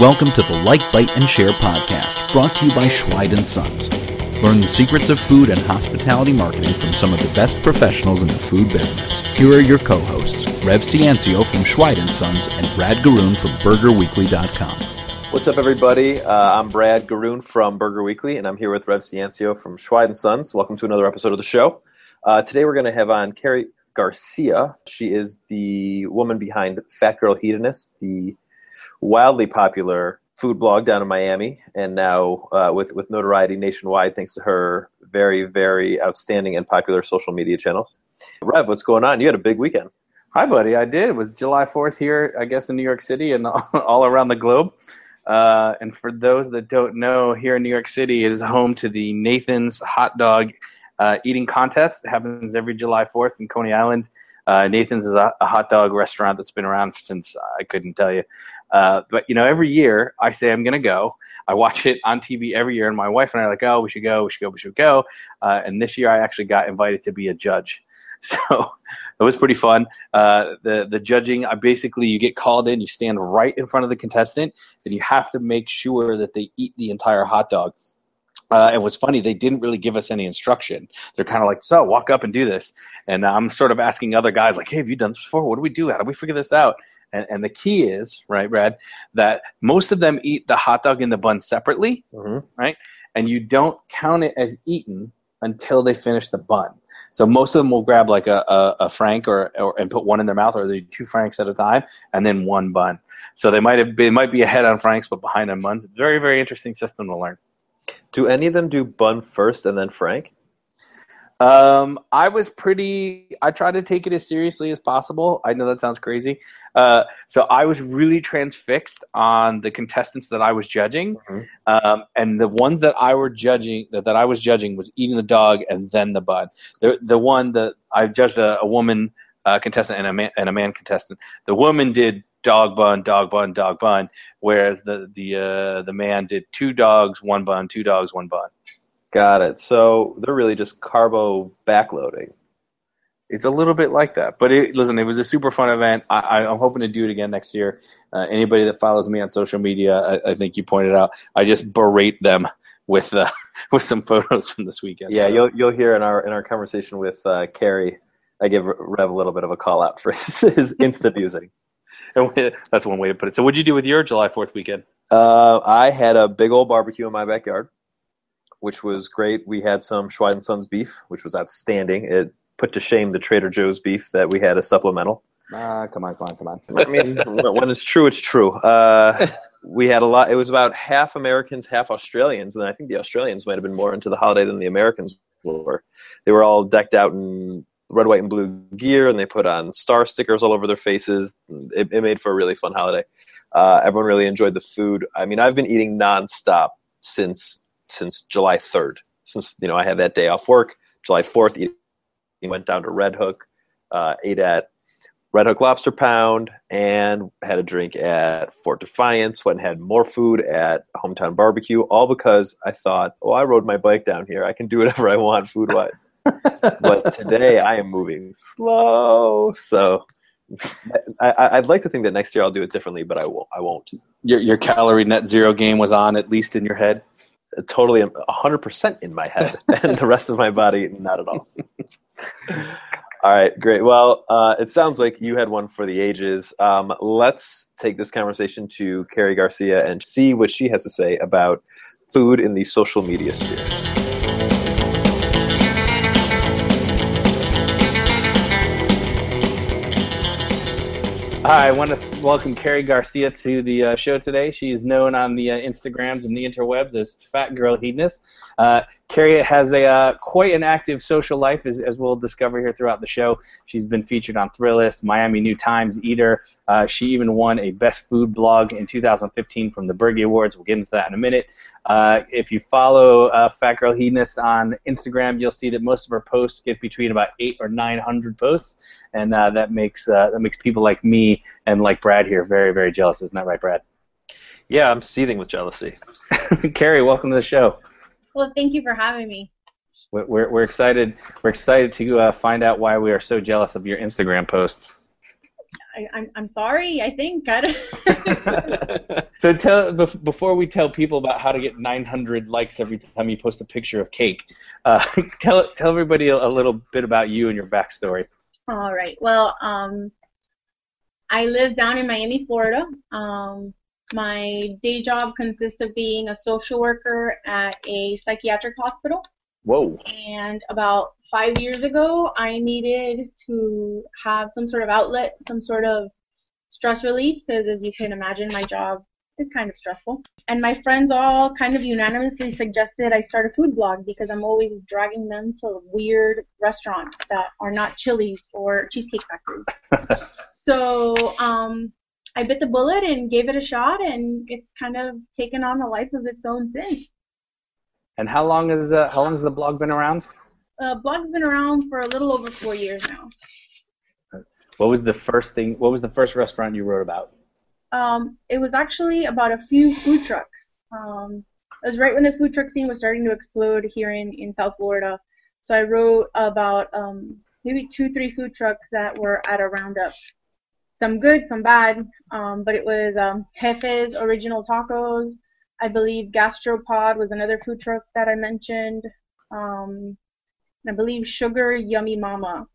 Welcome to the Like, Bite, and Share podcast, brought to you by Schweid & Sons. Learn the secrets of food and hospitality marketing from some of the best professionals in the food business. Here are your co-hosts, Rev Ciancio from Schweid & Sons and Brad Garoon from BurgerWeekly.com. What's up, everybody? Uh, I'm Brad Garoon from Burger Weekly, and I'm here with Rev Ciancio from Schweid & Sons. Welcome to another episode of the show. Uh, today we're going to have on Carrie Garcia. She is the woman behind Fat Girl Hedonist, the wildly popular food blog down in Miami, and now uh, with with notoriety nationwide thanks to her very very outstanding and popular social media channels. Rev, what's going on? You had a big weekend. Hi, buddy. I did. It was July 4th here, I guess, in New York City and all around the globe. Uh, and for those that don't know, here in New York City is home to the Nathan's Hot Dog uh, Eating Contest. It happens every July 4th in Coney Island. Uh, Nathan's is a, a, hot dog restaurant that's been around since I couldn't tell you. Uh, but you know, every year I say I'm going to go. I watch it on TV every year, and my wife and I are like, "Oh, we should go, we should go, we should go." Uh, and this year I actually got invited to be a judge, so it was pretty fun. Uh, the the judging, I basically you get called in, you stand right in front of the contestant, and you have to make sure that they eat the entire hot dog. Uh, and what's funny, they didn't really give us any instruction. They're kind of like, "So, walk up and do this." And I'm sort of asking other guys, like, "Hey, have you done this before? What do we do? How do we figure this out?" And, and the key is, right, Brad, that most of them eat the hot dog in the bun separately, mm-hmm. right? And you don't count it as eaten until they finish the bun. So most of them will grab like a, a, a frank or, or and put one in their mouth, or they do two franks at a time, and then one bun. So they might have been, might be ahead on franks, but behind on buns. Very very interesting system to learn. Do any of them do bun first and then frank? Um, I was pretty. I tried to take it as seriously as possible. I know that sounds crazy. Uh, so I was really transfixed on the contestants that I was judging, mm-hmm. um, and the ones that I were judging that, that I was judging was eating the dog and then the bud. The the one that I judged a, a woman uh, contestant and a man and a man contestant. The woman did dog bun, dog bun, dog bun, whereas the the uh, the man did two dogs, one bun, two dogs, one bun. Got it. So they're really just carbo backloading. It's a little bit like that, but it, listen, it was a super fun event. I, am hoping to do it again next year. Uh, anybody that follows me on social media, I, I, think you pointed out, I just berate them with uh, with some photos from this weekend. Yeah, so. you'll you'll hear in our in our conversation with uh, Carrie, I give Rev a little bit of a call out for his, his insta abusing. That's one way to put it. So, what'd you do with your July Fourth weekend? Uh, I had a big old barbecue in my backyard which was great. We had some Schweid and Sons beef, which was outstanding. It put to shame the Trader Joe's beef that we had as supplemental. Ah, come on, come on, come on. I mean, when it's true, it's true. Uh, we had a lot. It was about half Americans, half Australians, and I think the Australians might have been more into the holiday than the Americans were. They were all decked out in red, white, and blue gear, and they put on star stickers all over their faces. It, it made for a really fun holiday. Uh, everyone really enjoyed the food. I mean, I've been eating nonstop since since July 3rd. Since you know I had that day off work, July 4th, went down to Red Hook, uh, ate at Red Hook Lobster Pound, and had a drink at Fort Defiance. Went and had more food at Hometown Barbecue, all because I thought, oh, I rode my bike down here. I can do whatever I want food wise. but today I am moving slow, so I, would like to think that next year I'll do it differently, but I won't. I won't. Your your calorie net zero game was on at least in your head totally 100% in my head and the rest of my body not at all all right great well uh, it sounds like you had one for the ages um, let's take this conversation to carrie garcia and see what she has to say about food in the social media sphere Hi, I want to welcome Carrie Garcia to the uh, show today. She's known on the uh, Instagrams and the interwebs as Fat Girl Hedonist. Uh, Carrie has a uh, quite an active social life, as, as we'll discover here throughout the show. She's been featured on Thrillist, Miami New Times, Eater. Uh, she even won a Best Food Blog in 2015 from the Bergie Awards. We'll get into that in a minute. Uh, if you follow uh, Fat Girl Hedonist on Instagram, you'll see that most of her posts get between about eight or nine hundred posts, and uh, that makes uh, that makes people like me and like Brad here very very jealous. Isn't that right, Brad? Yeah, I'm seething with jealousy. Carrie, welcome to the show. Well, thank you for having me. We're, we're excited. We're excited to uh, find out why we are so jealous of your Instagram posts. I, I'm I'm sorry. I think. I don't- so tell before we tell people about how to get 900 likes every time you post a picture of cake. Uh, tell tell everybody a, a little bit about you and your backstory. All right. Well, um, I live down in Miami, Florida. Um, my day job consists of being a social worker at a psychiatric hospital. Whoa. And about five years ago, I needed to have some sort of outlet, some sort of stress relief, because as you can imagine, my job is kind of stressful. And my friends all kind of unanimously suggested I start a food blog because I'm always dragging them to weird restaurants that are not Chili's or Cheesecake Factory. so um, I bit the bullet and gave it a shot, and it's kind of taken on a life of its own since. And how long has uh, how long has the blog been around? Uh, blog's been around for a little over four years now. What was the first thing? What was the first restaurant you wrote about? Um, it was actually about a few food trucks. Um, it was right when the food truck scene was starting to explode here in, in South Florida. So I wrote about um, maybe two, three food trucks that were at a roundup. Some good, some bad. Um, but it was um, Jefe's Original Tacos. I believe Gastropod was another food truck that I mentioned. Um, and I believe Sugar Yummy Mama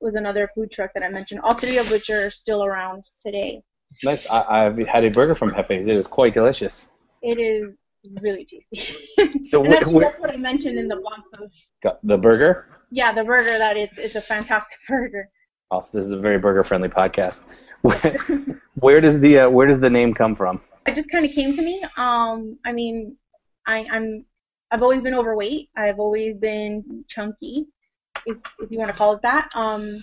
was another food truck that I mentioned. All three of which are still around today. Nice. I, I've had a burger from Jefe's. It is quite delicious. It is really tasty. So that's, that's what I mentioned in the blog post. Got the burger. Yeah, the burger that it's it's a fantastic burger. Also, this is a very burger friendly podcast. Where, where does the uh, where does the name come from? It just kind of came to me. Um, I mean, I, I'm I've always been overweight. I've always been chunky, if if you want to call it that. Um,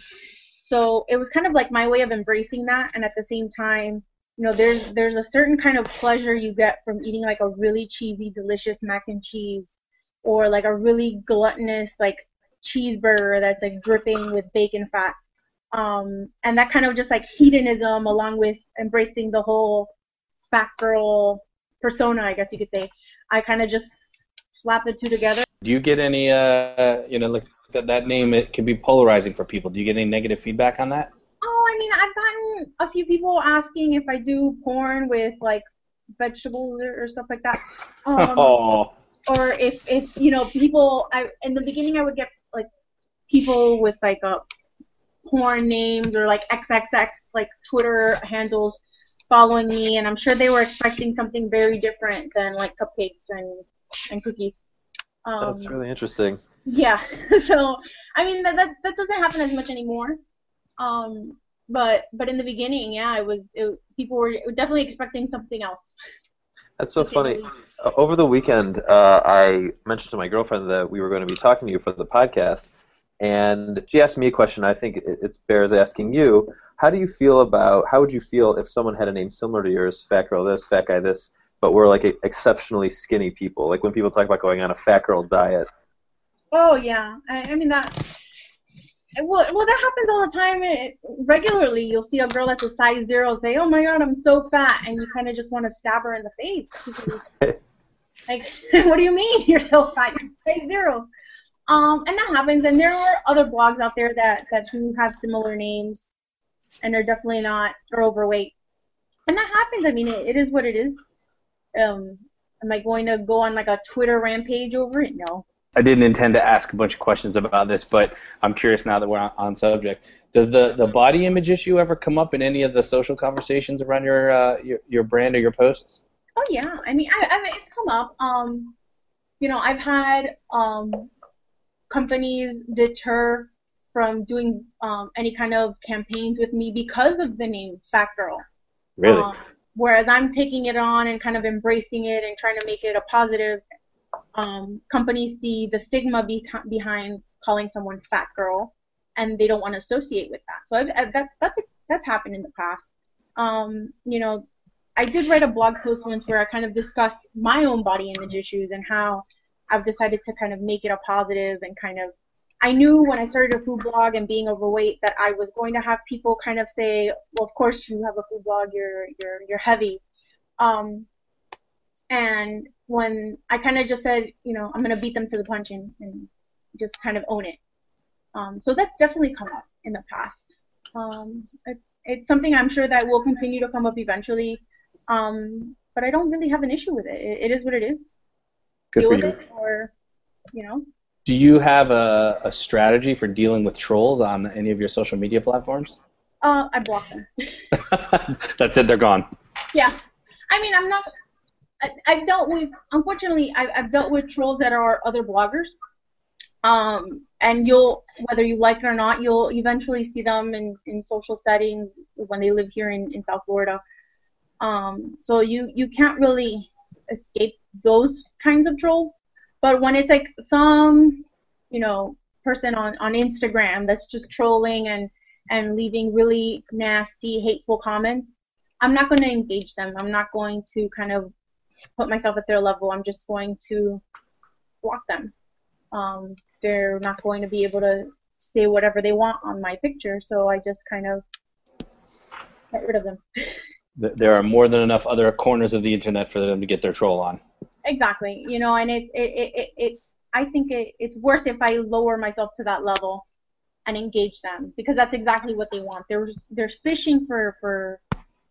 so it was kind of like my way of embracing that, and at the same time, you know, there's there's a certain kind of pleasure you get from eating like a really cheesy, delicious mac and cheese, or like a really gluttonous like cheeseburger that's like dripping with bacon fat. Um, and that kind of just like hedonism along with embracing the whole fat girl persona, I guess you could say. I kind of just slapped the two together. Do you get any uh you know like that that name it can be polarizing for people? Do you get any negative feedback on that? Oh, I mean, I've gotten a few people asking if I do porn with like vegetables or, or stuff like that. Um, oh. or if if you know people I in the beginning I would get like people with like uh porn names or like XXX like Twitter handles following me and I'm sure they were expecting something very different than like cupcakes and and cookies. Um, That's really interesting. yeah. so I mean that, that that doesn't happen as much anymore. Um but but in the beginning, yeah, it was it, people were definitely expecting something else. That's so to say the funny. Over the weekend, uh, I mentioned to my girlfriend that we were going to be talking to you for the podcast, and she asked me a question. I think it it's bears asking you. How do you feel about? How would you feel if someone had a name similar to yours, fat girl this, fat guy this, but were like exceptionally skinny people? Like when people talk about going on a fat girl diet. Oh yeah, I, I mean that. Well, well, that happens all the time. It, regularly, you'll see a girl that's a size zero say, "Oh my God, I'm so fat," and you kind of just want to stab her in the face. like, what do you mean you're so fat? You're size zero. Um, and that happens. And there are other blogs out there that that do have similar names, and they're definitely not or overweight. And that happens. I mean, it, it is what it is. Um, am I going to go on like a Twitter rampage over it? No. I didn't intend to ask a bunch of questions about this, but I'm curious now that we're on, on subject. Does the, the body image issue ever come up in any of the social conversations around your uh, your, your brand or your posts? Oh yeah, I mean, I, I mean, it's come up. Um, you know, I've had um, companies deter from doing um, any kind of campaigns with me because of the name Fat Girl. Really? Um, whereas I'm taking it on and kind of embracing it and trying to make it a positive. Um, companies see the stigma be- behind calling someone fat girl, and they don't want to associate with that. So I've, I've, that, that's that's happened in the past. Um, you know, I did write a blog post once where I kind of discussed my own body image issues and how I've decided to kind of make it a positive and kind of I knew when I started a food blog and being overweight that I was going to have people kind of say, "Well, of course you have a food blog. You're you're you're heavy." Um, and when I kind of just said, you know, I'm going to beat them to the punch and, and just kind of own it. Um, so that's definitely come up in the past. Um, it's it's something I'm sure that will continue to come up eventually. Um, but I don't really have an issue with it. It, it is what it is. Good Deal for with you. it, or you know. Do you have a, a strategy for dealing with trolls on any of your social media platforms? Uh, I block them. That's it. They're gone. Yeah, I mean, I'm not. I, I've dealt with, unfortunately, I, I've dealt with trolls that are other bloggers. Um, and you'll, whether you like it or not, you'll eventually see them in, in social settings when they live here in, in South Florida. Um, so you, you can't really escape those kinds of trolls. But when it's like some, you know, person on, on Instagram that's just trolling and, and leaving really nasty, hateful comments, I'm not going to engage them. I'm not going to kind of put myself at their level. I'm just going to block them. Um, they're not going to be able to say whatever they want on my picture, so I just kind of get rid of them. There are more than enough other corners of the internet for them to get their troll on. Exactly. You know, and it's it it, it, it I think it, it's worse if I lower myself to that level and engage them because that's exactly what they want. They're they're fishing for for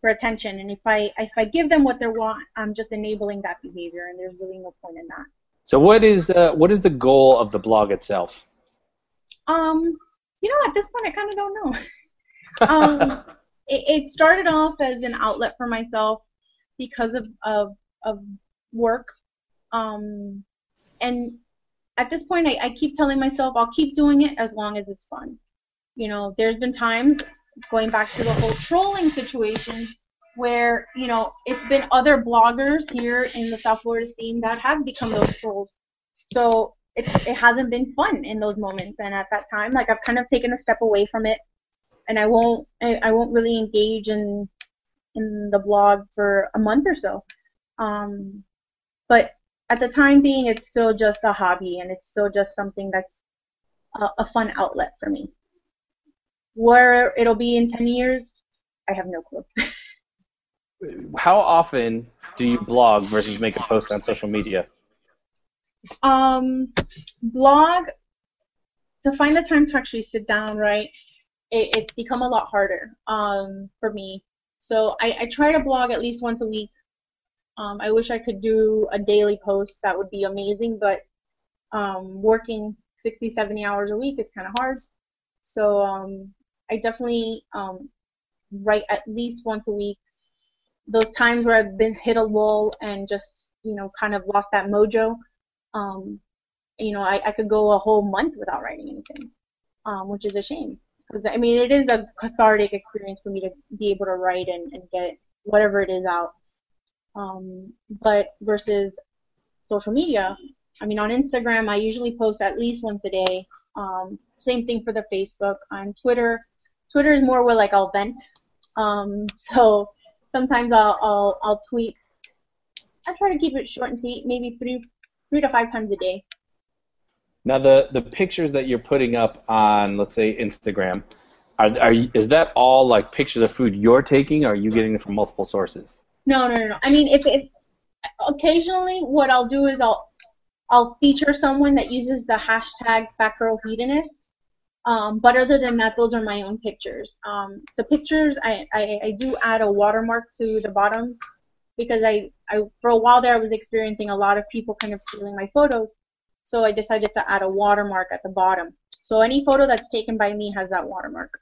for attention, and if I if I give them what they want, I'm just enabling that behavior, and there's really no point in that. So what is uh, what is the goal of the blog itself? Um, you know, at this point, I kind of don't know. um, it, it started off as an outlet for myself because of of, of work. Um, and at this point, I, I keep telling myself I'll keep doing it as long as it's fun. You know, there's been times going back to the whole trolling situation where you know it's been other bloggers here in the South Florida scene that have become those trolls. So it, it hasn't been fun in those moments, and at that time, like I've kind of taken a step away from it, and I won't I, I won't really engage in in the blog for a month or so. Um, but at the time being, it's still just a hobby, and it's still just something that's a, a fun outlet for me. Where it'll be in 10 years, I have no clue. How often do you blog versus make a post on social media? Um, blog to find the time to actually sit down, right? It, it's become a lot harder um, for me. So I, I try to blog at least once a week. Um, I wish I could do a daily post. That would be amazing, but um, working 60, 70 hours a week, it's kind of hard. So um, I definitely um, write at least once a week. Those times where I've been hit a lull and just, you know, kind of lost that mojo, um, you know, I, I could go a whole month without writing anything, um, which is a shame. Because I mean, it is a cathartic experience for me to be able to write and, and get whatever it is out. Um, but versus social media, I mean, on Instagram, I usually post at least once a day. Um, same thing for the Facebook. On Twitter, Twitter is more where like I'll vent. Um, so sometimes I'll, I'll I'll tweet. I try to keep it short and sweet, maybe three three to five times a day. Now the the pictures that you're putting up on, let's say Instagram, are are is that all like pictures of food you're taking, or are you getting them from multiple sources? No, no, no, no. I mean, if if occasionally what I'll do is I'll I'll feature someone that uses the hashtag FatGirlHedonist. Um, but other than that, those are my own pictures. Um, the pictures, I, I, I do add a watermark to the bottom because I, I, for a while there, I was experiencing a lot of people kind of stealing my photos. So I decided to add a watermark at the bottom. So any photo that's taken by me has that watermark.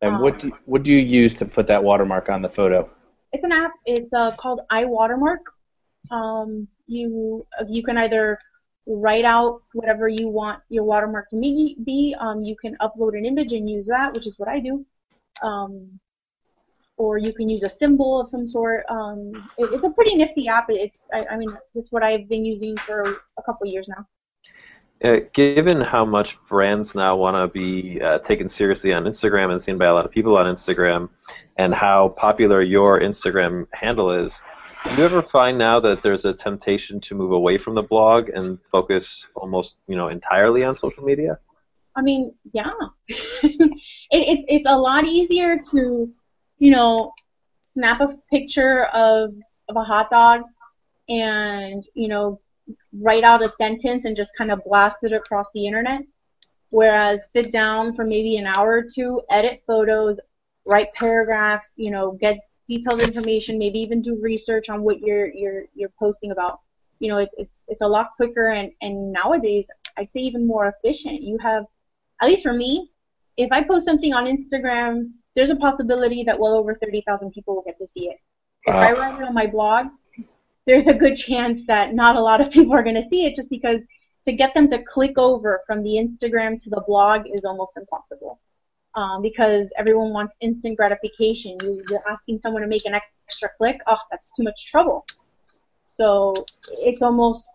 And what do you, what do you use to put that watermark on the photo? It's an app. It's uh, called iWatermark. Um, you you can either write out whatever you want your watermark to be. Um, you can upload an image and use that, which is what I do. Um, or you can use a symbol of some sort. Um, it, it's a pretty nifty app. It's I, I mean it's what I've been using for a couple years now. Uh, given how much brands now want to be uh, taken seriously on Instagram and seen by a lot of people on Instagram, and how popular your Instagram handle is, do you ever find now that there's a temptation to move away from the blog and focus almost, you know, entirely on social media? I mean, yeah, it, it's it's a lot easier to, you know, snap a picture of of a hot dog, and you know, write out a sentence and just kind of blast it across the internet. Whereas sit down for maybe an hour or two, edit photos, write paragraphs, you know, get detailed information, maybe even do research on what you're you're you're posting about. You know, it, it's it's a lot quicker and and nowadays I'd say even more efficient. You have, at least for me, if I post something on Instagram, there's a possibility that well over thirty thousand people will get to see it. If I write it on my blog, there's a good chance that not a lot of people are going to see it just because to get them to click over from the Instagram to the blog is almost impossible. Um, because everyone wants instant gratification. You, you're asking someone to make an extra click. Oh, that's too much trouble. So it's almost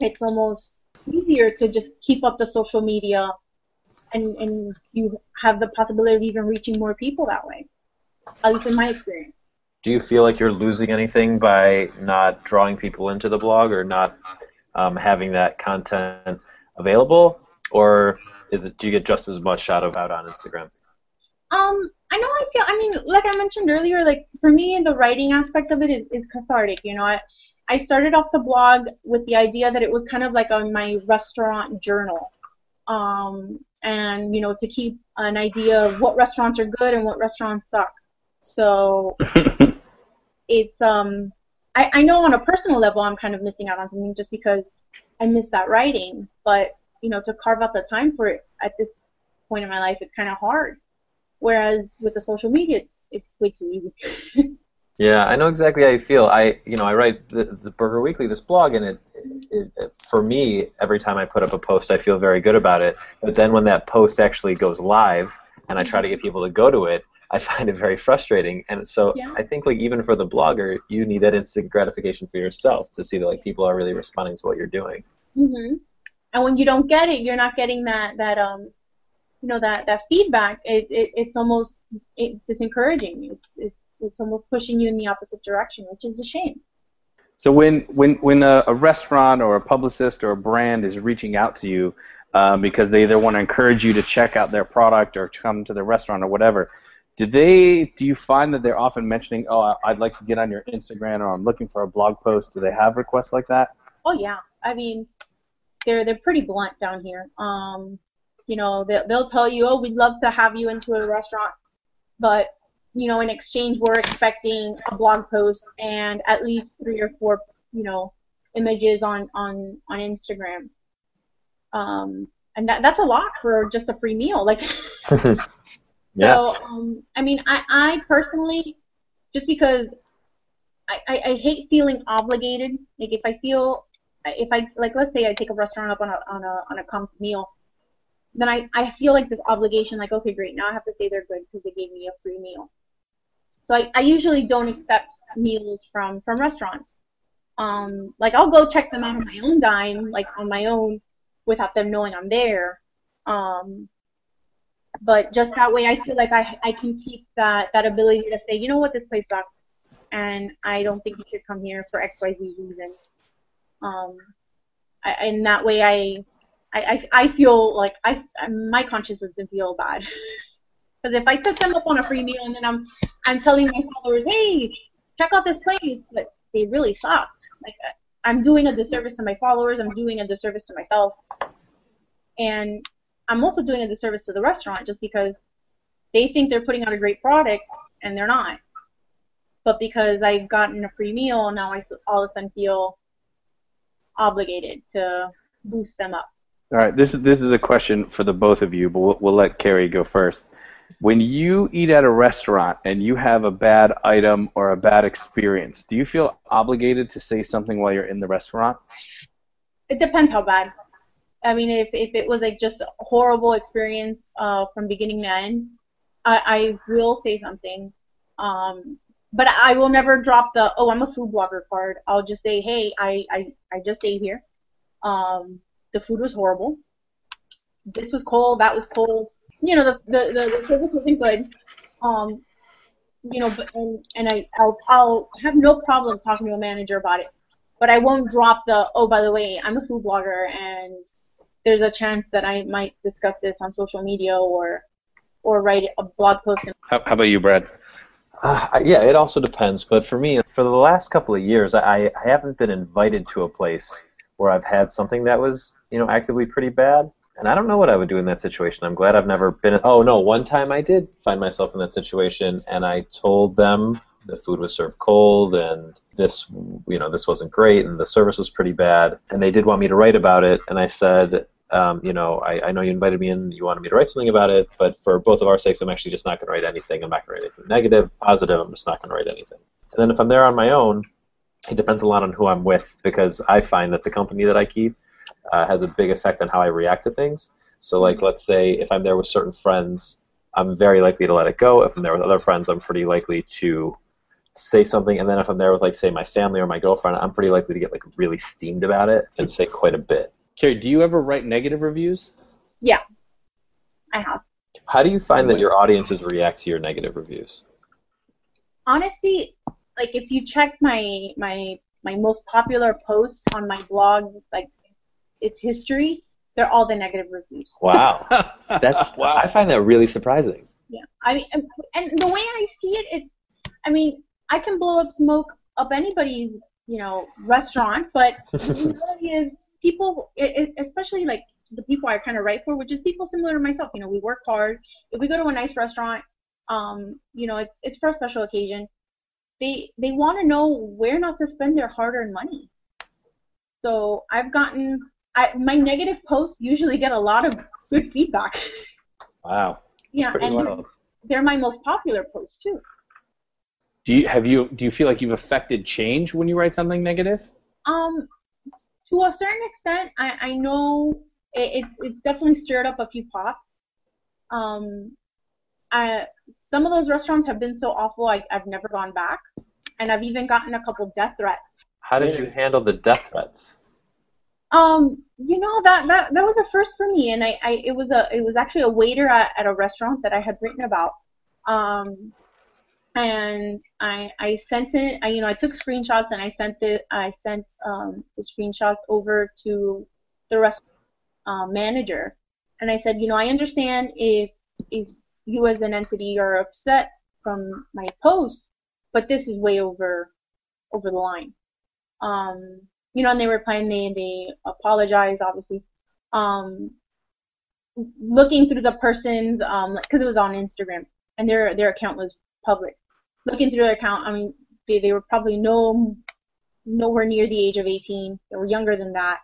it's almost easier to just keep up the social media, and and you have the possibility of even reaching more people that way. At least in my experience. Do you feel like you're losing anything by not drawing people into the blog or not um, having that content available, or is it do you get just as much out of out on Instagram? Um, I know I feel. I mean, like I mentioned earlier, like for me, the writing aspect of it is, is cathartic. You know, I I started off the blog with the idea that it was kind of like a, my restaurant journal, um, and you know, to keep an idea of what restaurants are good and what restaurants suck. So it's um, I I know on a personal level I'm kind of missing out on something just because I miss that writing, but you know, to carve out the time for it at this point in my life, it's kind of hard. Whereas with the social media, it's it's way too easy. Yeah, I know exactly how you feel. I, you know, I write the, the Burger Weekly, this blog, and it, it, it, for me, every time I put up a post, I feel very good about it. But then when that post actually goes live, and I try to get people to go to it, I find it very frustrating. And so Yeah. I think, like, even for the blogger, you need that instant gratification for yourself to see that like people are really responding to what you're doing. Mm hmm And when you don't get it, you're not getting that that um, you know that that feedback. It, it it's almost it, disencouraging. It's it's it's almost pushing you in the opposite direction, which is a shame. So when when when a, a restaurant or a publicist or a brand is reaching out to you um, because they either want to encourage you to check out their product or to come to the restaurant or whatever, do they do you find that they're often mentioning, oh, I'd like to get on your Instagram or I'm looking for a blog post? Do they have requests like that? Oh yeah, I mean, they're they're pretty blunt down here. Um, you know, they'll they'll tell you, oh, we'd love to have you into a restaurant, but you know, in exchange, we're expecting a blog post and at least three or four, you know, images on on on Instagram. Um, and that that's a lot for just a free meal. Like, Yeah. so um, I mean, I I personally, just because I, I, I hate feeling obligated. Like if I feel, if I like, let's say I take a restaurant up on a on a on a comped meal, then I I feel like this obligation. Like okay, great, now I have to say they're good because they gave me a free meal. So I, I usually don't accept meals from from restaurants. Um, like I'll go check them out on my own dime, like on my own, without them knowing I'm there. Um, but just that way, I feel like I I can keep that that ability to say, you know what, this place sucks and I don't think you should come here for X Y Z reason. Um, I, and that way I, I, I, I feel like I, my conscience doesn't feel bad. Because if I took them up on a free meal and then I'm, I'm telling my followers, hey, check out this place, but they really sucked. Like I'm doing a disservice to my followers. I'm doing a disservice to myself, and I'm also doing a disservice to the restaurant just because they think they're putting out a great product and they're not but because I've gotten a free meal, now I all of a sudden feel obligated to boost them up. All right, this is this is a question for the both of you, but we'll, we'll let Carrie go first. When you eat at a restaurant and you have a bad item or a bad experience, do you feel obligated to say something while you're in the restaurant? It depends how bad. I mean, if, if it was like just a horrible experience uh, from beginning to end, I, I will say something. Um, but I will never drop the oh I'm a food blogger card. I'll just say hey I I, I just ate here. Um, the food was horrible. This was cold. That was cold. You know the the, the, the service wasn't good. Um, you know, but and and I I'll I'll have no problem talking to a manager about it. But I won't drop the oh by the way I'm a food blogger and there's a chance that I might discuss this on social media or or write a blog post. How, how about you, Brad? Uh, yeah, it also depends. But for me, for the last couple of years, I, I haven't been invited to a place where I've had something that was, you know, actively pretty bad. And I don't know what I would do in that situation. I'm glad I've never been. Oh no, one time I did find myself in that situation, and I told them the food was served cold, and this, you know, this wasn't great, and the service was pretty bad. And they did want me to write about it, and I said, um, you know, I, I know you invited me in, you wanted me to write something about it, but for both of our sakes, I'm actually just not going to write anything. I'm not going to write anything negative, positive. I'm just not going to write anything. And then if I'm there on my own, it depends a lot on who I'm with because I find that the company that I keep uh, has a big effect on how I react to things. So, like, let's say if I'm there with certain friends, I'm very likely to let it go. If I'm there with other friends, I'm pretty likely to say something. And then if I'm there with, like, say, my family or my girlfriend, I'm pretty likely to get like really steamed about it and say quite a bit. Carrie, do you ever write negative reviews? Yeah, I have. How do you find that your audiences react to your negative reviews? Honestly, like if you check my my my most popular posts on my blog, like its history, they're all the negative reviews. Wow, that's Wow. I find that really surprising. Yeah, I mean, and- and the way I see it, it's, I mean, I can blow up smoke up anybody's, you know, restaurant, but the reality is, people, especially like the people I kind of write for, which is people similar to myself. You know, we work hard. If we go to a nice restaurant, um, you know, it's it's for a special occasion. They they want to know where not to spend their hard-earned money. So I've gotten, I, my negative posts usually get a lot of good feedback. Wow, yeah, and wild. they're my most popular posts too. Do you have you do you feel like you've affected change when you write something negative? Um, to a certain extent, I, I know it, it's it's definitely stirred up a few pots. Um, I, some of those restaurants have been so awful, I, I've never gone back, and I've even gotten a couple death threats. how did you handle the death threats? Um, you know that that that was a first for me, and I, I it was a it was actually a waiter at, at a restaurant that I had written about. Um, and I I sent it. I you know I took screenshots and I sent it. I sent um, the screenshots over to the restaurant uh, manager, and I said, you know, I understand if if you as an entity are upset from my post, but this is way over over the line. Um, you know, and they replied and they they apologized, obviously. Um, looking through the person's um, because it was on Instagram and their their account was public. Looking through their account, I mean, they they were probably no nowhere near the age of 18. They were younger than that.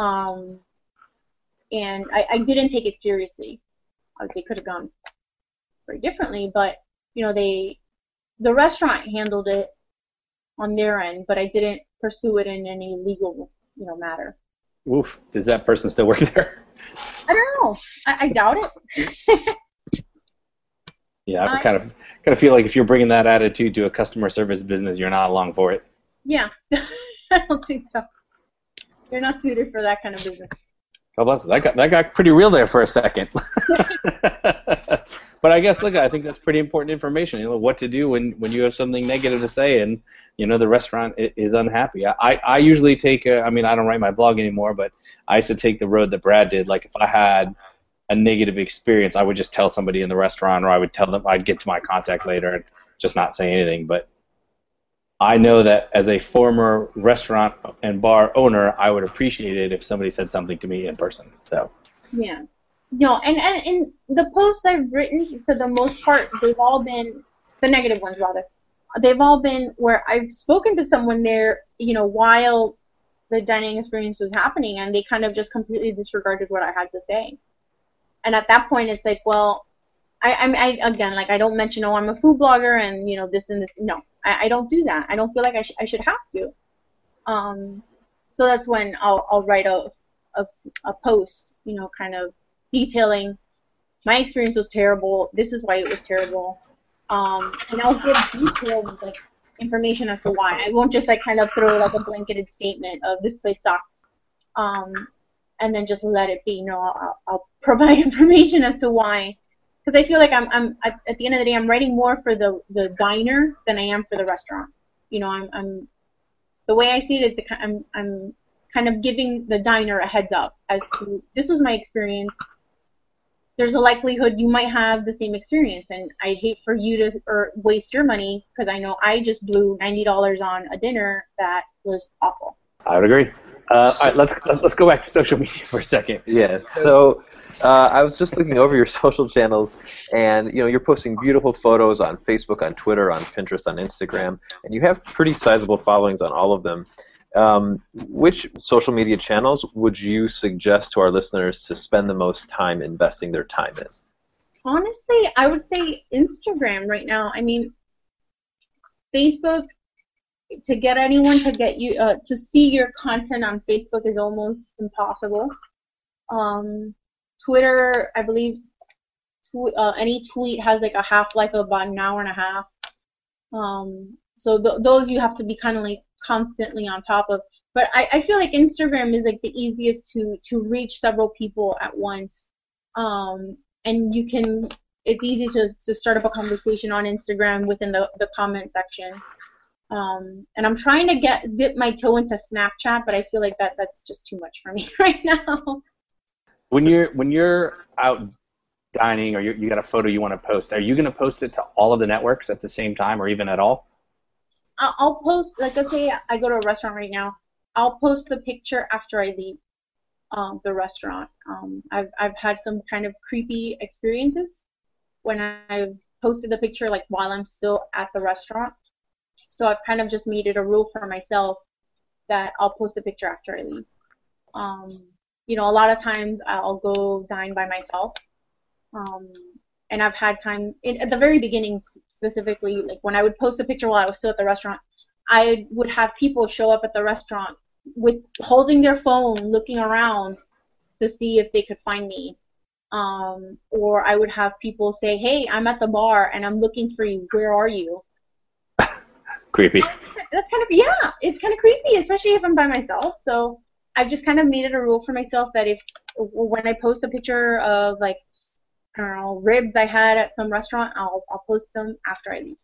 Um, and I, I didn't take it seriously. Obviously, it could have gone very differently, but you know, they the restaurant handled it on their end, but I didn't pursue it in any legal, you know, matter. Oof. Does that person still work there? I don't know. I, I doubt it. Yeah, I I- kind of kind of feel like if you're bringing that attitude to a customer service business, you're not along for it. Yeah, I don't think so. You're not suited for that kind of business. God bless. That got that got pretty real there for a second. but I guess look, I think that's pretty important information. You know what to do when when you have something negative to say, and you know the restaurant is unhappy. I I usually take. A, I mean, I don't write my blog anymore, but I used to take the road that Brad did. Like if I had a negative experience, I would just tell somebody in the restaurant, or I would tell them I'd get to my contact later and just not say anything. But I know that as a former restaurant and bar owner, I would appreciate it if somebody said something to me in person. So Yeah. No, and, and and the posts I've written for the most part, they've all been the negative ones rather. They've all been where I've spoken to someone there, you know, while the dining experience was happening, and they kind of just completely disregarded what I had to say. And at that point, it's like, well, I, I, I again, like I don't mention, oh, I'm a food blogger, and you know this and this. No, I, I don't do that. I don't feel like I, sh- I should have to. Um, so that's when I'll I'll write a, a a post, you know, kind of detailing my experience was terrible. This is why it was terrible. Um, and I'll give detailed like information as to why. I won't just like kind of throw like a blanketed statement of this place sucks, um, and then just let it be. You know, I'll, I'll provide information as to why, because I feel like I'm I'm at, the end of the day I'm writing more for the the diner than I am for the restaurant. You know, I'm I'm the way I see it, ki- I'm I'm kind of giving the diner a heads up as to this was my experience. There's a likelihood you might have the same experience, and I hate for you to or waste your money because I know I just blew ninety dollars on a dinner that was awful. I would agree. Uh, all right, let's let's go back to social media for a second. Yeah. So uh, I was just looking over your social channels, and you know you're posting beautiful photos on Facebook, on Twitter, on Pinterest, on Instagram, and you have pretty sizable followings on all of them. Um, which social media channels would you suggest to our listeners to spend the most time investing their time in? Honestly, I would say Instagram right now. I mean, Facebook to get anyone to get you uh, to see your content on Facebook is almost impossible. Um, Twitter, I believe, tw- uh, any tweet has like a half life of about an hour and a half. Um, so th- those you have to be kind of like constantly on top of. But I, I feel like Instagram is like the easiest to to reach several people at once. Um, and you can it's easy to, to start up a conversation on Instagram within the, the comment section. Um, and I'm trying to get dip my toe into Snapchat, but I feel like that that's just too much for me right now. When you're when you're out dining or you, you got a photo you want to post, are you going to post it to all of the networks at the same time or even at all? I'll post like let's say I go to a restaurant right now. I'll post the picture after I leave um, the restaurant. Um, I've I've had some kind of creepy experiences when I've posted the picture like while I'm still at the restaurant. So I've kind of just made it a rule for myself that I'll post a picture after I leave. Um, you know, a lot of times I'll go dine by myself. Um, and I've had time in, at the very beginning specifically, like when I would post a picture while I was still at the restaurant, I would have people show up at the restaurant with holding their phone, looking around to see if they could find me. Um, or I would have people say, "Hey, I'm at the bar and I'm looking for you. Where are you?" Creepy. That's kind of yeah, it's kind of creepy, especially if I'm by myself. So I've just kind of made it a rule for myself that if when I post a picture of like I don't know ribs I had at some restaurant, I'll I'll post them after I leave.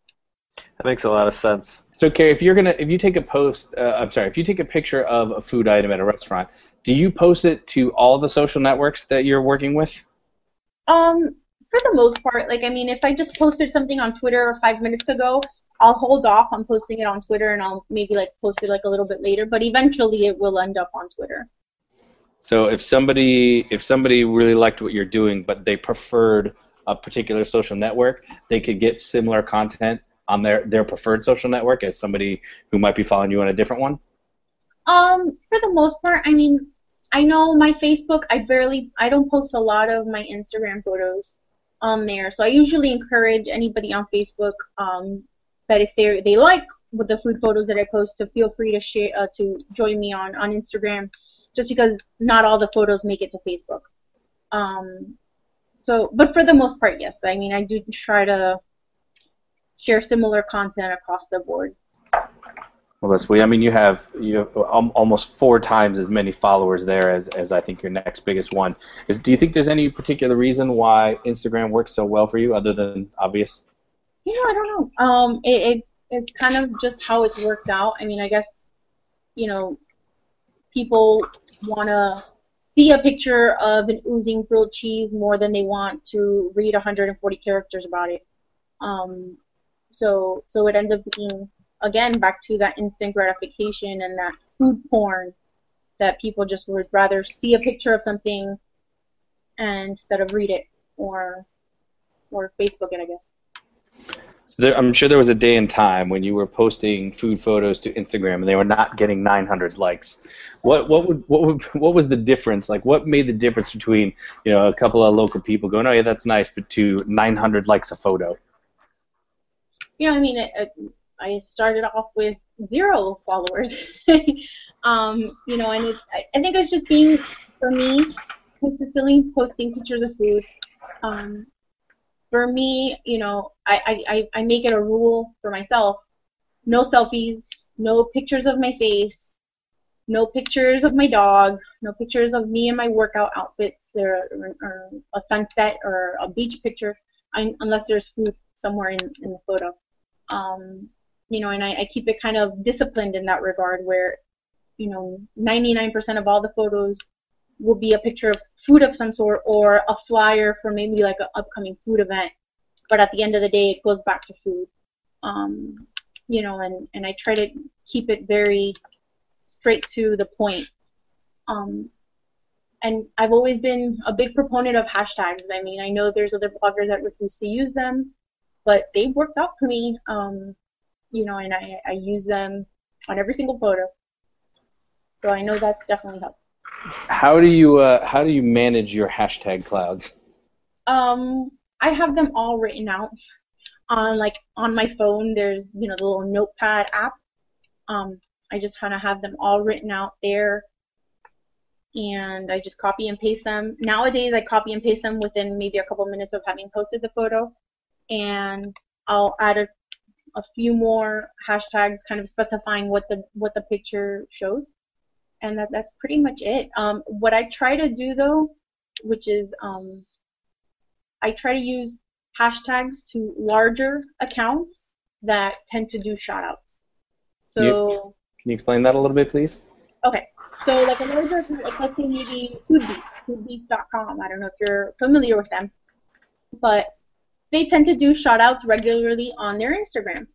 That makes a lot of sense. So, Carrie, if you're gonna, if you take a post, uh, I'm sorry, if you take a picture of a food item at a restaurant, do you post it to all the social networks that you're working with? Um, for the most part, like I mean, if I just posted something on Twitter five minutes ago, I'll hold off on posting it on Twitter and I'll maybe like post it like a little bit later, but eventually it will end up on Twitter. So if somebody if somebody really liked what you're doing but they preferred a particular social network, they could get similar content on their their preferred social network as somebody who might be following you on a different one? Um, for the most part, I mean, I know my Facebook, I barely I don't post a lot of my Instagram photos on there. So I usually encourage anybody on Facebook um, that if they they like with the food photos that I post, to feel free to share uh, to join me on on Instagram, just because not all the photos make it to Facebook. Um, so, but for the most part, yes. I mean, I do try to share similar content across the board. Well, that's sweet. I mean, you have you have almost four times as many followers there as, as I think your next biggest one is. Do you think there's any particular reason why Instagram works so well for you, other than obvious? You know, I don't know. Um, it, it it's kind of just how it's worked out. I mean, I guess you know, people want to see a picture of an oozing grilled cheese more than they want to read 140 characters about it. Um, so so it ends up being again back to that instant gratification and that food porn that people just would rather see a picture of something instead of read it or or Facebook it I guess. So there, I'm sure there was a day and time when you were posting food photos to Instagram and they were not getting 900 likes. What what would what would what was the difference? Like what made the difference between you know a couple of local people going, oh yeah that's nice, but to 900 likes a photo? You know, I mean, it, I started off with zero followers. um, you know, and it, I, I think it's just being for me consistently posting pictures of food. Um, for me, you know, I, I, I make it a rule for myself no selfies, no pictures of my face, no pictures of my dog, no pictures of me in my workout outfits or, or, a sunset or a beach picture, unless there's food somewhere in, in the photo. Um, you know, and I, I keep it kind of disciplined in that regard where, you know, 99% of all the photos will be a picture of food of some sort or a flyer for maybe like an upcoming food event. But at the end of the day, it goes back to food. Um, you know, and, and I try to keep it very straight to the point. Um, and I've always been a big proponent of hashtags. I mean, I know there's other bloggers that refuse to use them, but they've worked out for me. Um, you know, and I, I use them on every single photo. So I know that's definitely helped. How do you uh, how do you manage your hashtag clouds? Um, I have them all written out on like on my phone. There's you know the little notepad app. Um, I just kind of have them all written out there, and I just copy and paste them. Nowadays, I copy and paste them within maybe a couple minutes of having posted the photo, and I'll add a, a few more hashtags, kind of specifying what the what the picture shows, and that that's pretty much it. Um, what I try to do though, which is um, I try to use hashtags to larger accounts that tend to do shoutouts. So Can you explain that a little bit, please? okay, so like a larger account, like let's say maybe Foodbeast, Foodbeast.com. I don't know if you're familiar with them, but they tend to do shoutouts regularly on their Instagram.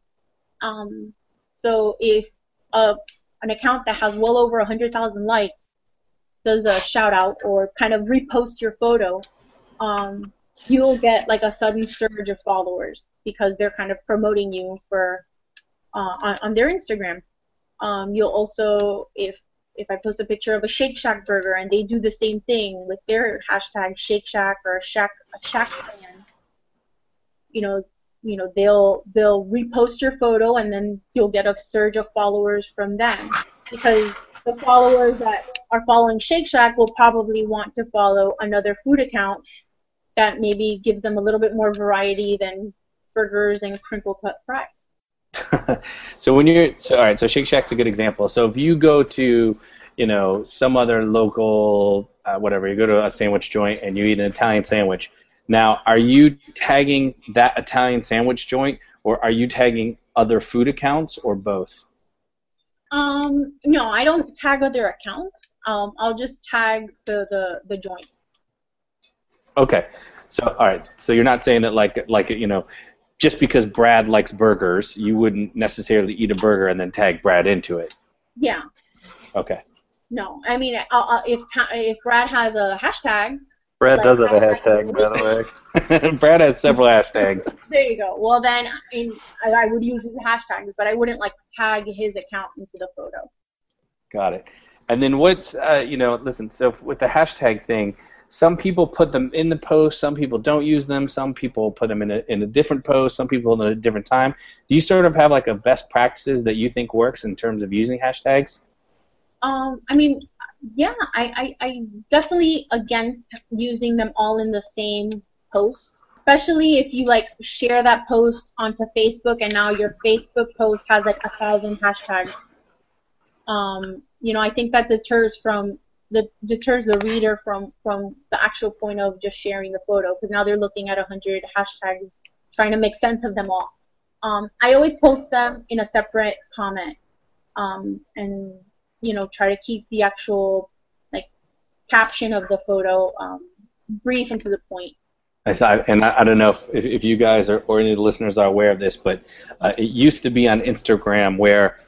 Um, so if a, an account that has well over 100,000 likes does a shout out or kind of reposts your photo, um, you'll get like a sudden surge of followers because they're kind of promoting you for uh, on, on their Instagram. Um, you'll also if if I post a picture of a Shake Shack burger and they do the same thing with their hashtag Shake Shack or Shack a Shack fan, you know, you know they'll they'll repost your photo and then you'll get a surge of followers from them because the followers that are following Shake Shack will probably want to follow another food account that maybe gives them a little bit more variety than burgers and crinkle cut fries. so when you're so all right, so Shake Shack's a good example. So if you go to, you know, some other local uh, whatever, you go to a sandwich joint and you eat an Italian sandwich. Now, are you tagging that Italian sandwich joint, or are you tagging other food accounts, or both? Um, no, I don't tag other accounts. Um, I'll just tag the, the, the joint. Okay. So all right. So you're not saying that like like you know, just because Brad likes burgers, you wouldn't necessarily eat a burger and then tag Brad into it. Yeah. Okay. No, I mean, uh, uh, if ta- if Brad has a hashtag, Brad does have a hashtag. by the way. Brad has several hashtags. there you go. Well, then I, I would use his hashtags, but I wouldn't like tag his account into the photo. Got it. And then what's uh, you know, listen. So with the hashtag thing, some people put them in the post, some people don't use them, some people put them in a in a different post, some people in a different time. Do you sort of have like a best practices that you think works in terms of using hashtags? Um, I mean, yeah, I, I, I definitely against using them all in the same post. Especially if you like share that post onto Facebook and now your Facebook post has like a thousand hashtags. Um, you know, I think that deters from the deters the reader from from the actual point of just sharing the photo because now they're looking at a hundred hashtags trying to make sense of them all. Um, I always post them in a separate comment, um, and you know try to keep the actual like caption of the photo um, brief and to the point. I saw, and I, I don't know if, if, if you guys are, or any of the listeners are aware of this, but uh, it used to be on Instagram where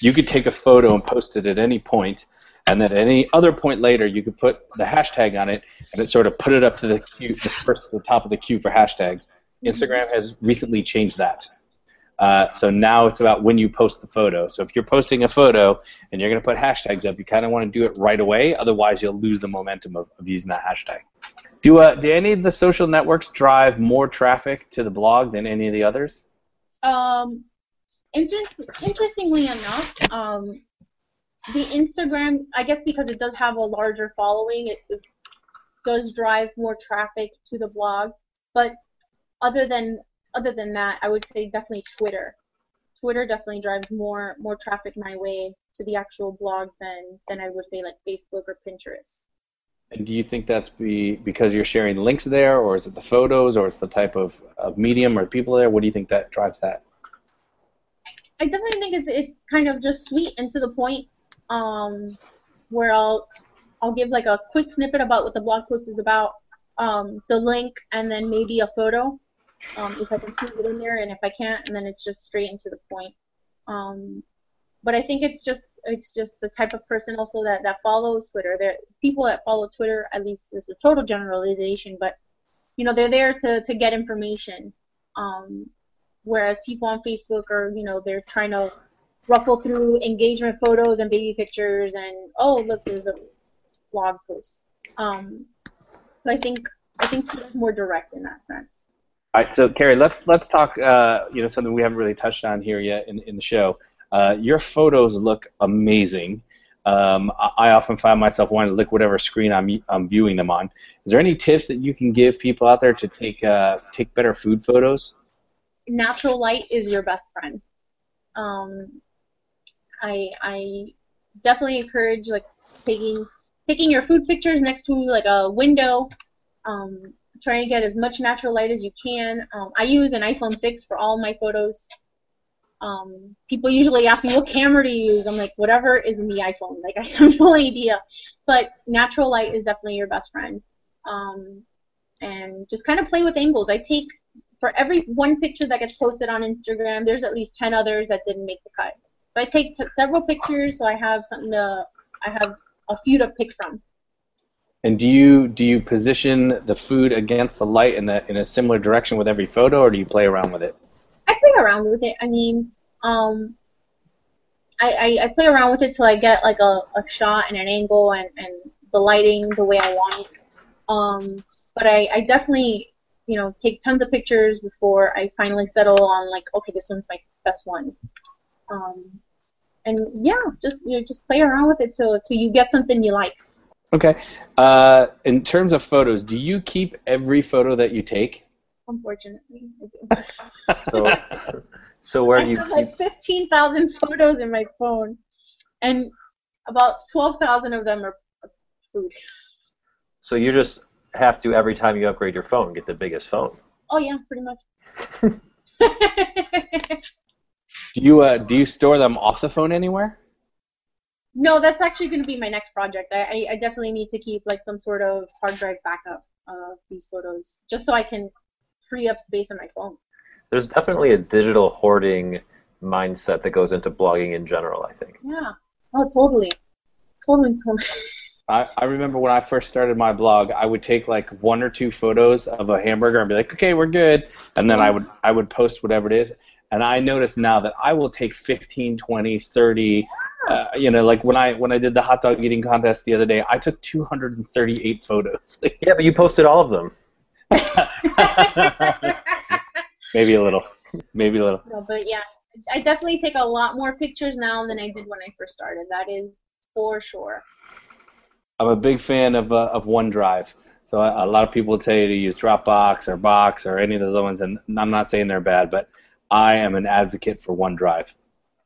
you could take a photo and post it at any point, and then at any other point later, you could put the hashtag on it, and it sort of put it up to the queue, the first, the top of the queue for hashtags. Instagram has recently changed that. Uh, so now it's about when you post the photo. So if you're posting a photo and you're going to put hashtags up, you kind of want to do it right away. Otherwise, you'll lose the momentum of, of using that hashtag. Do uh, do any of the social networks drive more traffic to the blog than any of the others? Um, interest, interestingly enough, um, the Instagram, I guess because it does have a larger following, it, it does drive more traffic to the blog. But other than other than that, I would say definitely Twitter. Twitter definitely drives more more traffic my way to the actual blog than than I would say like Facebook or Pinterest. And do you think that's be because you're sharing links there, or is it the photos, or it's the type of, of medium or people there? What do you think that drives that? I definitely think it's it's kind of just sweet and to the point, um, where I'll I'll give like a quick snippet about what the blog post is about, um, the link, and then maybe a photo, um, if I can squeeze it in there, and if I can't, and then it's just straight into the point. Um, but I think it's just it's just the type of person also that that follows Twitter. There people that follow Twitter, at least this is a total generalization, but you know they're there to to get information. Um, whereas people on Facebook are you know they're trying to ruffle through engagement photos and baby pictures and oh look there's a blog post. Um, so I think I think it's more direct in that sense. All right, so Carrie, let's let's talk. Uh, you know, something we haven't really touched on here yet in in the show. Uh, your photos look amazing. Um, I, often find myself wanting to lick whatever screen I'm I'm viewing them on. Is there any tips that you can give people out there to take uh, take better food photos? Natural light is your best friend. Um, I I definitely encourage like taking taking your food pictures next to like a window. Um, trying to get as much natural light as you can. Um, I use an iPhone 6 for all my photos. Um, people usually ask me what camera to use. I'm like, whatever is in the iPhone. Like I have no idea. But natural light is definitely your best friend. Um, and just kind of play with angles. I take for every one picture that gets posted on Instagram, there's at least 10 others that didn't make the cut. So I take t- several pictures so I have something to, I have a few to pick from. And do you do you position the food against the light in the in a similar direction with every photo, or do you play around with it? I play around with it. I mean, um, I, I, I play around with it till I get like a, a shot and an angle and, and the lighting the way I want it. Um, but I, I definitely, you know, take tons of pictures before I finally settle on like, okay, this one's my best one. Um, and yeah, just you know, just play around with it till till you get something you like. Okay. Uh, in terms of photos, do you keep every photo that you take? Unfortunately, I do. So, so where I do you have keep? like 15,000 photos in my phone, and about 12,000 of them are are food. So you just have to every time you upgrade your phone get the biggest phone. Oh yeah, pretty much. Do you uh, do you store them off the phone anywhere? No, that's actually going to be my next project. I, I, I definitely need to keep like some sort of hard drive backup of these photos, just so I can free up space on my phone. There's definitely a digital hoarding mindset that goes into blogging in general. I think. Yeah. Oh, totally. Totally, totally. I, I remember when I first started my blog, I would take like one or two photos of a hamburger and be like, okay, we're good, and then I would I would post whatever it is. And I notice now that I will take 15, 20, 30, uh, you know, like when I when I did the hot dog eating contest the other day, I took 238 photos. Yeah, but you posted all of them. Maybe a little, maybe a little. No, but yeah, I definitely take a lot more pictures now than I did when I first started. That is for sure. I'm a big fan of uh, of OneDrive. So a, a lot of people tell you to use Dropbox or Box or any of those other ones, and I'm not saying they're bad, but I am an advocate for OneDrive.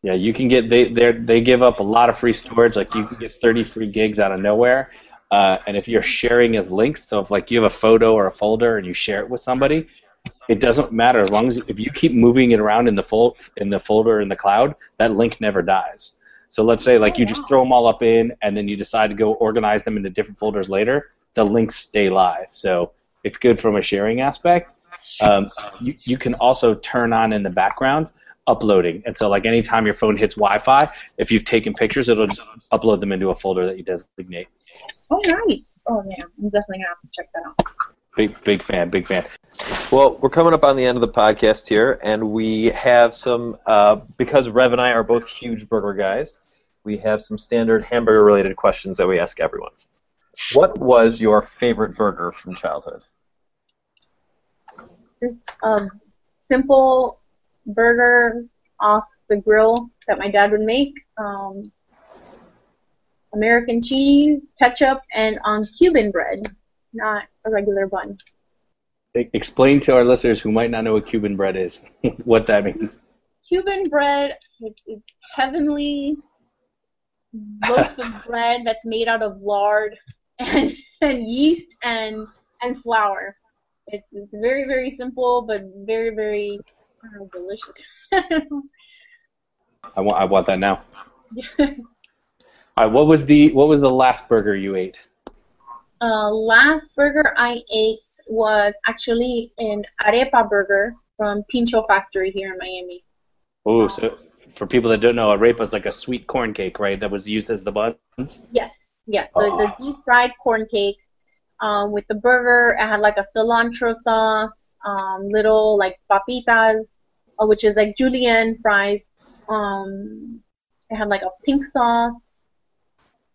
Yeah, you can get they they they give up a lot of free storage. Like you can get 30 free gigs out of nowhere. Uh, and if you're sharing as links, so if like you have a photo or a folder and you share it with somebody, it doesn't matter as long as if you keep moving it around in the fol- in the folder in the cloud, that link never dies. So let's say like you just throw them all up in, and then you decide to go organize them into different folders later. The links stay live, so it's good from a sharing aspect. Um, you, you can also turn on in the background uploading, and so like anytime your phone hits Wi-Fi, if you've taken pictures, it'll just upload them into a folder that you designate. Oh, nice. Oh, yeah. I'm definitely gonna have to check that out. Big big fan, big fan. Well, we're coming up on the end of the podcast here, and we have some uh, because Rev and I are both huge burger guys. We have some standard hamburger-related questions that we ask everyone. What was your favorite burger from childhood? Just a simple burger off the grill that my dad would make. Um, American cheese, ketchup, and on Cuban bread, not a regular bun. Explain to our listeners who might not know what Cuban bread is, what that means. Cuban bread, it's, it's heavenly loaf of bread that's made out of lard and, and yeast and and flour. It's, it's very very simple, but very very delicious. I want I want that now. All right, what was the what was the last burger you ate? uh, last burger I ate was actually an arepa burger from Pincho Factory here in Miami. Oh, so for people that don't know, arepa is like a sweet corn cake, right? That was used as the buns. Yes, yes. So oh. it's a deep fried corn cake um, with the burger. It had like a cilantro sauce, um, little like papitas, which is like julienne fries. Um, it had like a pink sauce.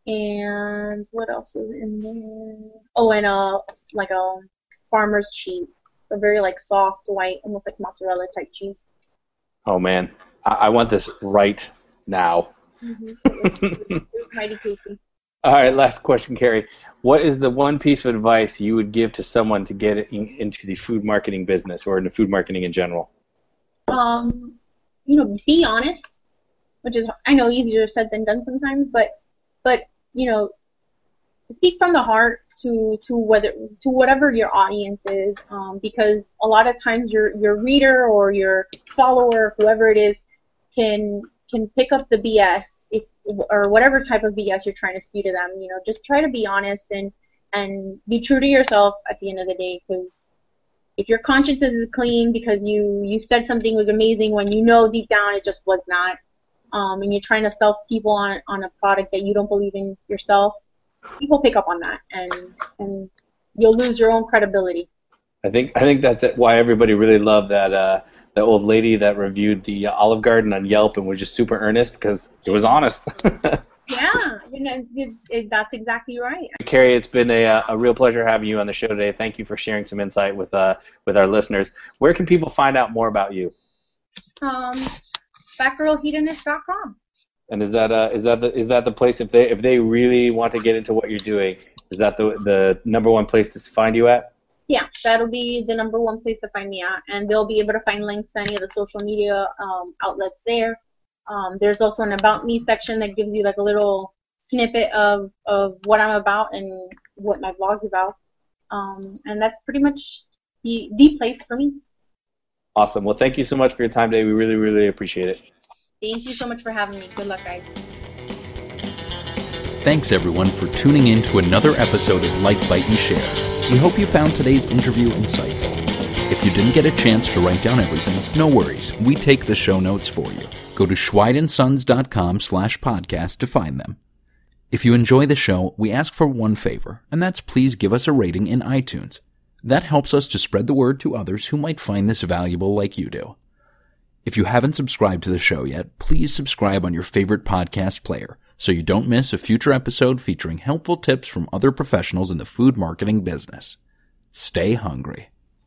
And what else was in there? Oh, and a like a farmer's cheese, a very like soft, white, almost like mozzarella type cheese. Oh man, I, I want this right now. Mm-hmm. It was, it was mighty tasty. All right, last question, Carrie. What is the one piece of advice you would give to someone to get in, into the food marketing business or into food marketing in general? Um, you know, be honest, which is I know easier said than done sometimes, but but you know, speak from the heart to to whether to whatever your audience is, um, because a lot of times your your reader or your follower, whoever it is, can can pick up the BS if or whatever type of BS you're trying to spew to them. You know, just try to be honest and and be true to yourself at the end of the day, because if your conscience is clean because you you said something was amazing when you know deep down it just was not, um, and you're trying to sell people on on a product that you don't believe in yourself, people pick up on that and and you'll lose your own credibility. I think I think that's why everybody really loved that uh, the old lady that reviewed the Olive Garden on Yelp and was just super earnest because it was honest. yeah, you know, it, it, that's exactly right. Carrie, it's been a, a real pleasure having you on the show today. Thank you for sharing some insight with uh, with our listeners. Where can people find out more about you? Um, fatgirlhedonist.com. And is that uh, is that the is that the place if they if they really want to get into what you're doing? Is that the the number one place to find you at? Yeah, that'll be the number one place to find me at, and they'll be able to find links to any of the social media um, outlets there. Um, there's also an about me section that gives you like a little snippet of of what I'm about and what my blog's about, um, and that's pretty much the the place for me. Awesome. Well, thank you so much for your time today. We really, really appreciate it. Thank you so much for having me. Good luck, guys. Thanks, everyone, for tuning in to another episode of Like, Bite, and Share. We hope you found today's interview insightful. If you didn't get a chance to write down everything, no worries. We take the show notes for you. Go to schweidandsons.com slash podcast to find them. If you enjoy the show, we ask for one favor, and that's please give us a rating in iTunes. That helps us to spread the word to others who might find this valuable like you do. If you haven't subscribed to the show yet, please subscribe on your favorite podcast player so you don't miss a future episode featuring helpful tips from other professionals in the food marketing business. Stay hungry.